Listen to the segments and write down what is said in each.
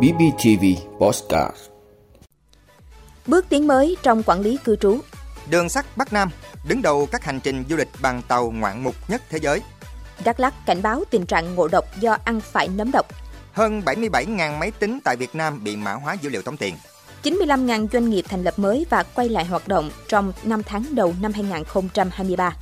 BBTV Postcard Bước tiến mới trong quản lý cư trú Đường sắt Bắc Nam đứng đầu các hành trình du lịch bằng tàu ngoạn mục nhất thế giới. Đắk Lắk cảnh báo tình trạng ngộ độc do ăn phải nấm độc. Hơn 77.000 máy tính tại Việt Nam bị mã hóa dữ liệu tống tiền. 95.000 doanh nghiệp thành lập mới và quay lại hoạt động trong 5 tháng đầu năm 2023.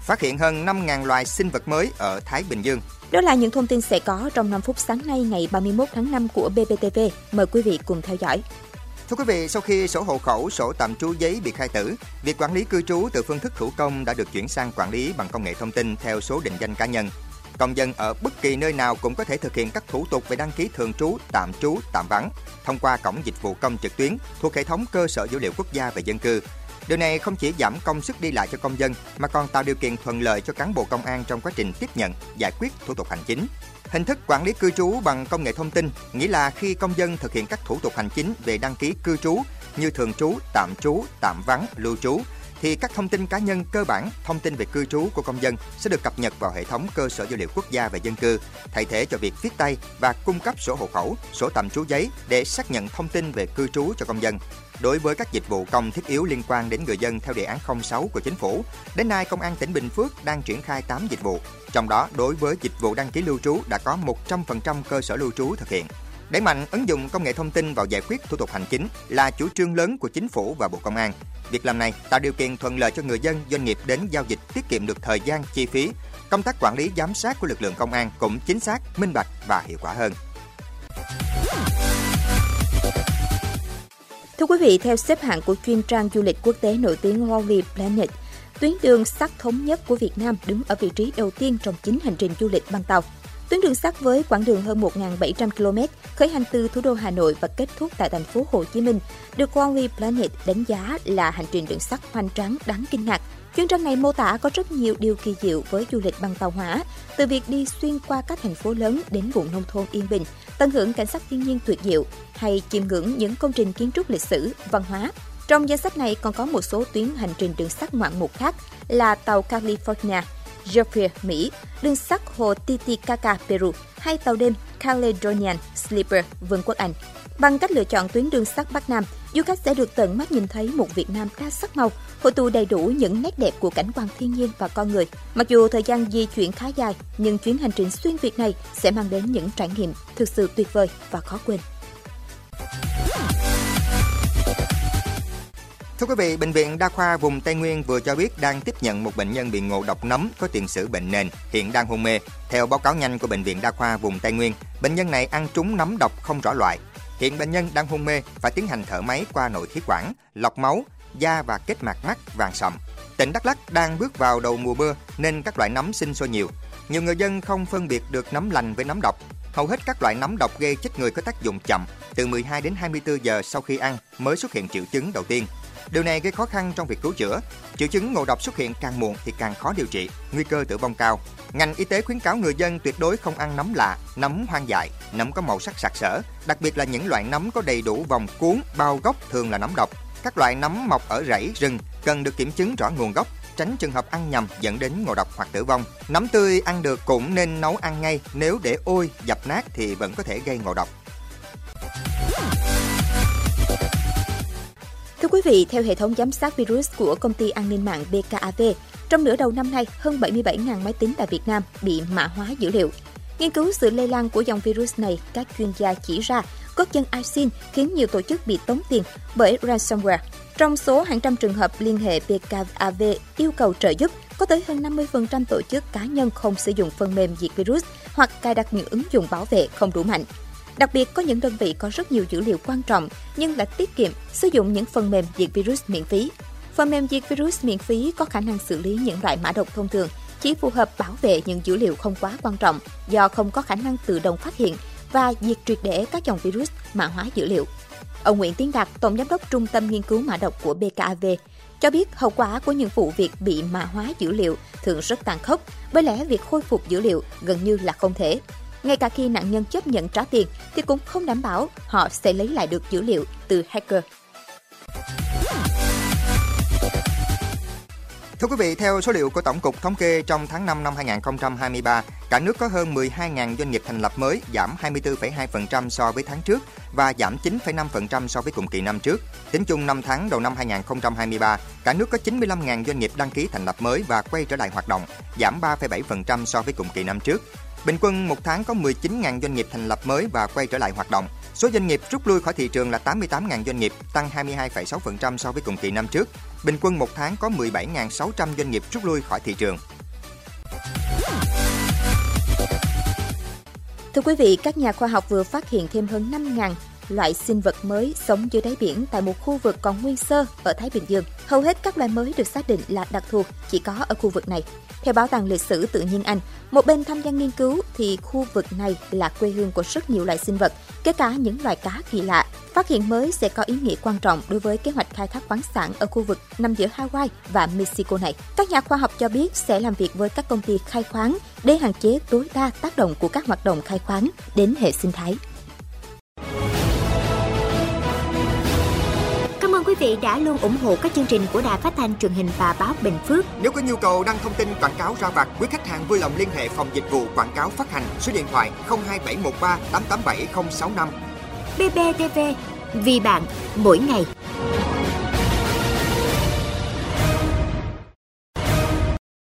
Phát hiện hơn 5.000 loài sinh vật mới ở Thái Bình Dương. Đó là những thông tin sẽ có trong 5 phút sáng nay ngày 31 tháng 5 của BBTV. Mời quý vị cùng theo dõi. Thưa quý vị, sau khi sổ hộ khẩu, sổ tạm trú giấy bị khai tử, việc quản lý cư trú từ phương thức thủ công đã được chuyển sang quản lý bằng công nghệ thông tin theo số định danh cá nhân. Công dân ở bất kỳ nơi nào cũng có thể thực hiện các thủ tục về đăng ký thường trú, tạm trú, tạm vắng thông qua cổng dịch vụ công trực tuyến thuộc hệ thống cơ sở dữ liệu quốc gia về dân cư. Điều này không chỉ giảm công sức đi lại cho công dân mà còn tạo điều kiện thuận lợi cho cán bộ công an trong quá trình tiếp nhận, giải quyết thủ tục hành chính. Hình thức quản lý cư trú bằng công nghệ thông tin nghĩa là khi công dân thực hiện các thủ tục hành chính về đăng ký cư trú như thường trú, tạm trú, tạm vắng, lưu trú thì các thông tin cá nhân cơ bản, thông tin về cư trú của công dân sẽ được cập nhật vào hệ thống cơ sở dữ liệu quốc gia về dân cư, thay thế cho việc viết tay và cung cấp sổ hộ khẩu, sổ tạm trú giấy để xác nhận thông tin về cư trú cho công dân. Đối với các dịch vụ công thiết yếu liên quan đến người dân theo đề án 06 của chính phủ, đến nay Công an tỉnh Bình Phước đang triển khai 8 dịch vụ. Trong đó, đối với dịch vụ đăng ký lưu trú đã có 100% cơ sở lưu trú thực hiện. Đẩy mạnh ứng dụng công nghệ thông tin vào giải quyết thủ tục hành chính là chủ trương lớn của chính phủ và Bộ Công an. Việc làm này tạo điều kiện thuận lợi cho người dân, doanh nghiệp đến giao dịch tiết kiệm được thời gian, chi phí. Công tác quản lý giám sát của lực lượng công an cũng chính xác, minh bạch và hiệu quả hơn. Thưa quý vị, theo xếp hạng của chuyên trang du lịch quốc tế nổi tiếng Lonely Planet, tuyến đường sắt thống nhất của Việt Nam đứng ở vị trí đầu tiên trong chính hành trình du lịch bằng tàu. Tuyến đường sắt với quãng đường hơn 1.700 km khởi hành từ thủ đô Hà Nội và kết thúc tại thành phố Hồ Chí Minh, được Lonely Planet đánh giá là hành trình đường sắt hoành tráng đáng kinh ngạc. Chuyên trang này mô tả có rất nhiều điều kỳ diệu với du lịch bằng tàu hỏa, từ việc đi xuyên qua các thành phố lớn đến vùng nông thôn yên bình, tận hưởng cảnh sắc thiên nhiên tuyệt diệu, hay chiêm ngưỡng những công trình kiến trúc lịch sử, văn hóa. Trong danh sách này còn có một số tuyến hành trình đường sắt ngoạn mục khác là tàu California, Georgia, Mỹ, đường sắt hồ Titicaca, Peru hay tàu đêm Caledonian Sleeper, Vương quốc Anh. Bằng cách lựa chọn tuyến đường sắt Bắc Nam, du khách sẽ được tận mắt nhìn thấy một Việt Nam đa sắc màu, hội tụ đầy đủ những nét đẹp của cảnh quan thiên nhiên và con người. Mặc dù thời gian di chuyển khá dài, nhưng chuyến hành trình xuyên Việt này sẽ mang đến những trải nghiệm thực sự tuyệt vời và khó quên. Thưa quý vị, Bệnh viện Đa khoa vùng Tây Nguyên vừa cho biết đang tiếp nhận một bệnh nhân bị ngộ độc nấm có tiền sử bệnh nền, hiện đang hôn mê. Theo báo cáo nhanh của Bệnh viện Đa khoa vùng Tây Nguyên, bệnh nhân này ăn trúng nấm độc không rõ loại. Hiện bệnh nhân đang hôn mê phải tiến hành thở máy qua nội khí quản, lọc máu, da và kết mạc mắt vàng sậm. Tỉnh Đắk Lắk đang bước vào đầu mùa mưa nên các loại nấm sinh sôi nhiều. Nhiều người dân không phân biệt được nấm lành với nấm độc. Hầu hết các loại nấm độc gây chết người có tác dụng chậm, từ 12 đến 24 giờ sau khi ăn mới xuất hiện triệu chứng đầu tiên. Điều này gây khó khăn trong việc cứu chữa. Triệu chứng ngộ độc xuất hiện càng muộn thì càng khó điều trị, nguy cơ tử vong cao. Ngành y tế khuyến cáo người dân tuyệt đối không ăn nấm lạ, nấm hoang dại, nấm có màu sắc sặc sỡ, đặc biệt là những loại nấm có đầy đủ vòng cuốn, bao gốc thường là nấm độc. Các loại nấm mọc ở rẫy, rừng cần được kiểm chứng rõ nguồn gốc, tránh trường hợp ăn nhầm dẫn đến ngộ độc hoặc tử vong. Nấm tươi ăn được cũng nên nấu ăn ngay, nếu để ôi, dập nát thì vẫn có thể gây ngộ độc. Thưa quý vị, theo hệ thống giám sát virus của công ty an ninh mạng BKAV, trong nửa đầu năm nay, hơn 77.000 máy tính tại Việt Nam bị mã hóa dữ liệu. Nghiên cứu sự lây lan của dòng virus này, các chuyên gia chỉ ra cốt dân ISIN khiến nhiều tổ chức bị tống tiền bởi ransomware. Trong số hàng trăm trường hợp liên hệ BKAV yêu cầu trợ giúp, có tới hơn 50% tổ chức cá nhân không sử dụng phần mềm diệt virus hoặc cài đặt những ứng dụng bảo vệ không đủ mạnh. Đặc biệt có những đơn vị có rất nhiều dữ liệu quan trọng nhưng lại tiết kiệm sử dụng những phần mềm diệt virus miễn phí. Phần mềm diệt virus miễn phí có khả năng xử lý những loại mã độc thông thường, chỉ phù hợp bảo vệ những dữ liệu không quá quan trọng do không có khả năng tự động phát hiện và diệt triệt để các dòng virus mã hóa dữ liệu. Ông Nguyễn Tiến Đạt, Tổng Giám đốc Trung tâm Nghiên cứu Mã độc của BKAV, cho biết hậu quả của những vụ việc bị mã hóa dữ liệu thường rất tàn khốc, bởi lẽ việc khôi phục dữ liệu gần như là không thể. Ngay cả khi nạn nhân chấp nhận trả tiền thì cũng không đảm bảo họ sẽ lấy lại được dữ liệu từ hacker. Thưa quý vị, theo số liệu của Tổng cục Thống kê trong tháng 5 năm 2023, cả nước có hơn 12.000 doanh nghiệp thành lập mới, giảm 24,2% so với tháng trước và giảm 9,5% so với cùng kỳ năm trước. Tính chung 5 tháng đầu năm 2023, cả nước có 95.000 doanh nghiệp đăng ký thành lập mới và quay trở lại hoạt động, giảm 3,7% so với cùng kỳ năm trước. Bình quân một tháng có 19.000 doanh nghiệp thành lập mới và quay trở lại hoạt động. Số doanh nghiệp rút lui khỏi thị trường là 88.000 doanh nghiệp, tăng 22,6% so với cùng kỳ năm trước. Bình quân một tháng có 17.600 doanh nghiệp rút lui khỏi thị trường. Thưa quý vị, các nhà khoa học vừa phát hiện thêm hơn 5.000 loại sinh vật mới sống dưới đáy biển tại một khu vực còn nguyên sơ ở Thái Bình Dương. Hầu hết các loài mới được xác định là đặc thù chỉ có ở khu vực này. Theo Bảo tàng Lịch sử Tự nhiên Anh, một bên tham gia nghiên cứu thì khu vực này là quê hương của rất nhiều loài sinh vật, kể cả những loài cá kỳ lạ. Phát hiện mới sẽ có ý nghĩa quan trọng đối với kế hoạch khai thác khoáng sản ở khu vực nằm giữa Hawaii và Mexico này. Các nhà khoa học cho biết sẽ làm việc với các công ty khai khoáng để hạn chế tối đa tác động của các hoạt động khai khoáng đến hệ sinh thái. quý vị đã luôn ủng hộ các chương trình của Đài Phát thanh truyền hình và báo Bình Phước. Nếu có nhu cầu đăng thông tin quảng cáo ra vặt, quý khách hàng vui lòng liên hệ phòng dịch vụ quảng cáo phát hành số điện thoại 02713 887065. BBTV vì bạn mỗi ngày.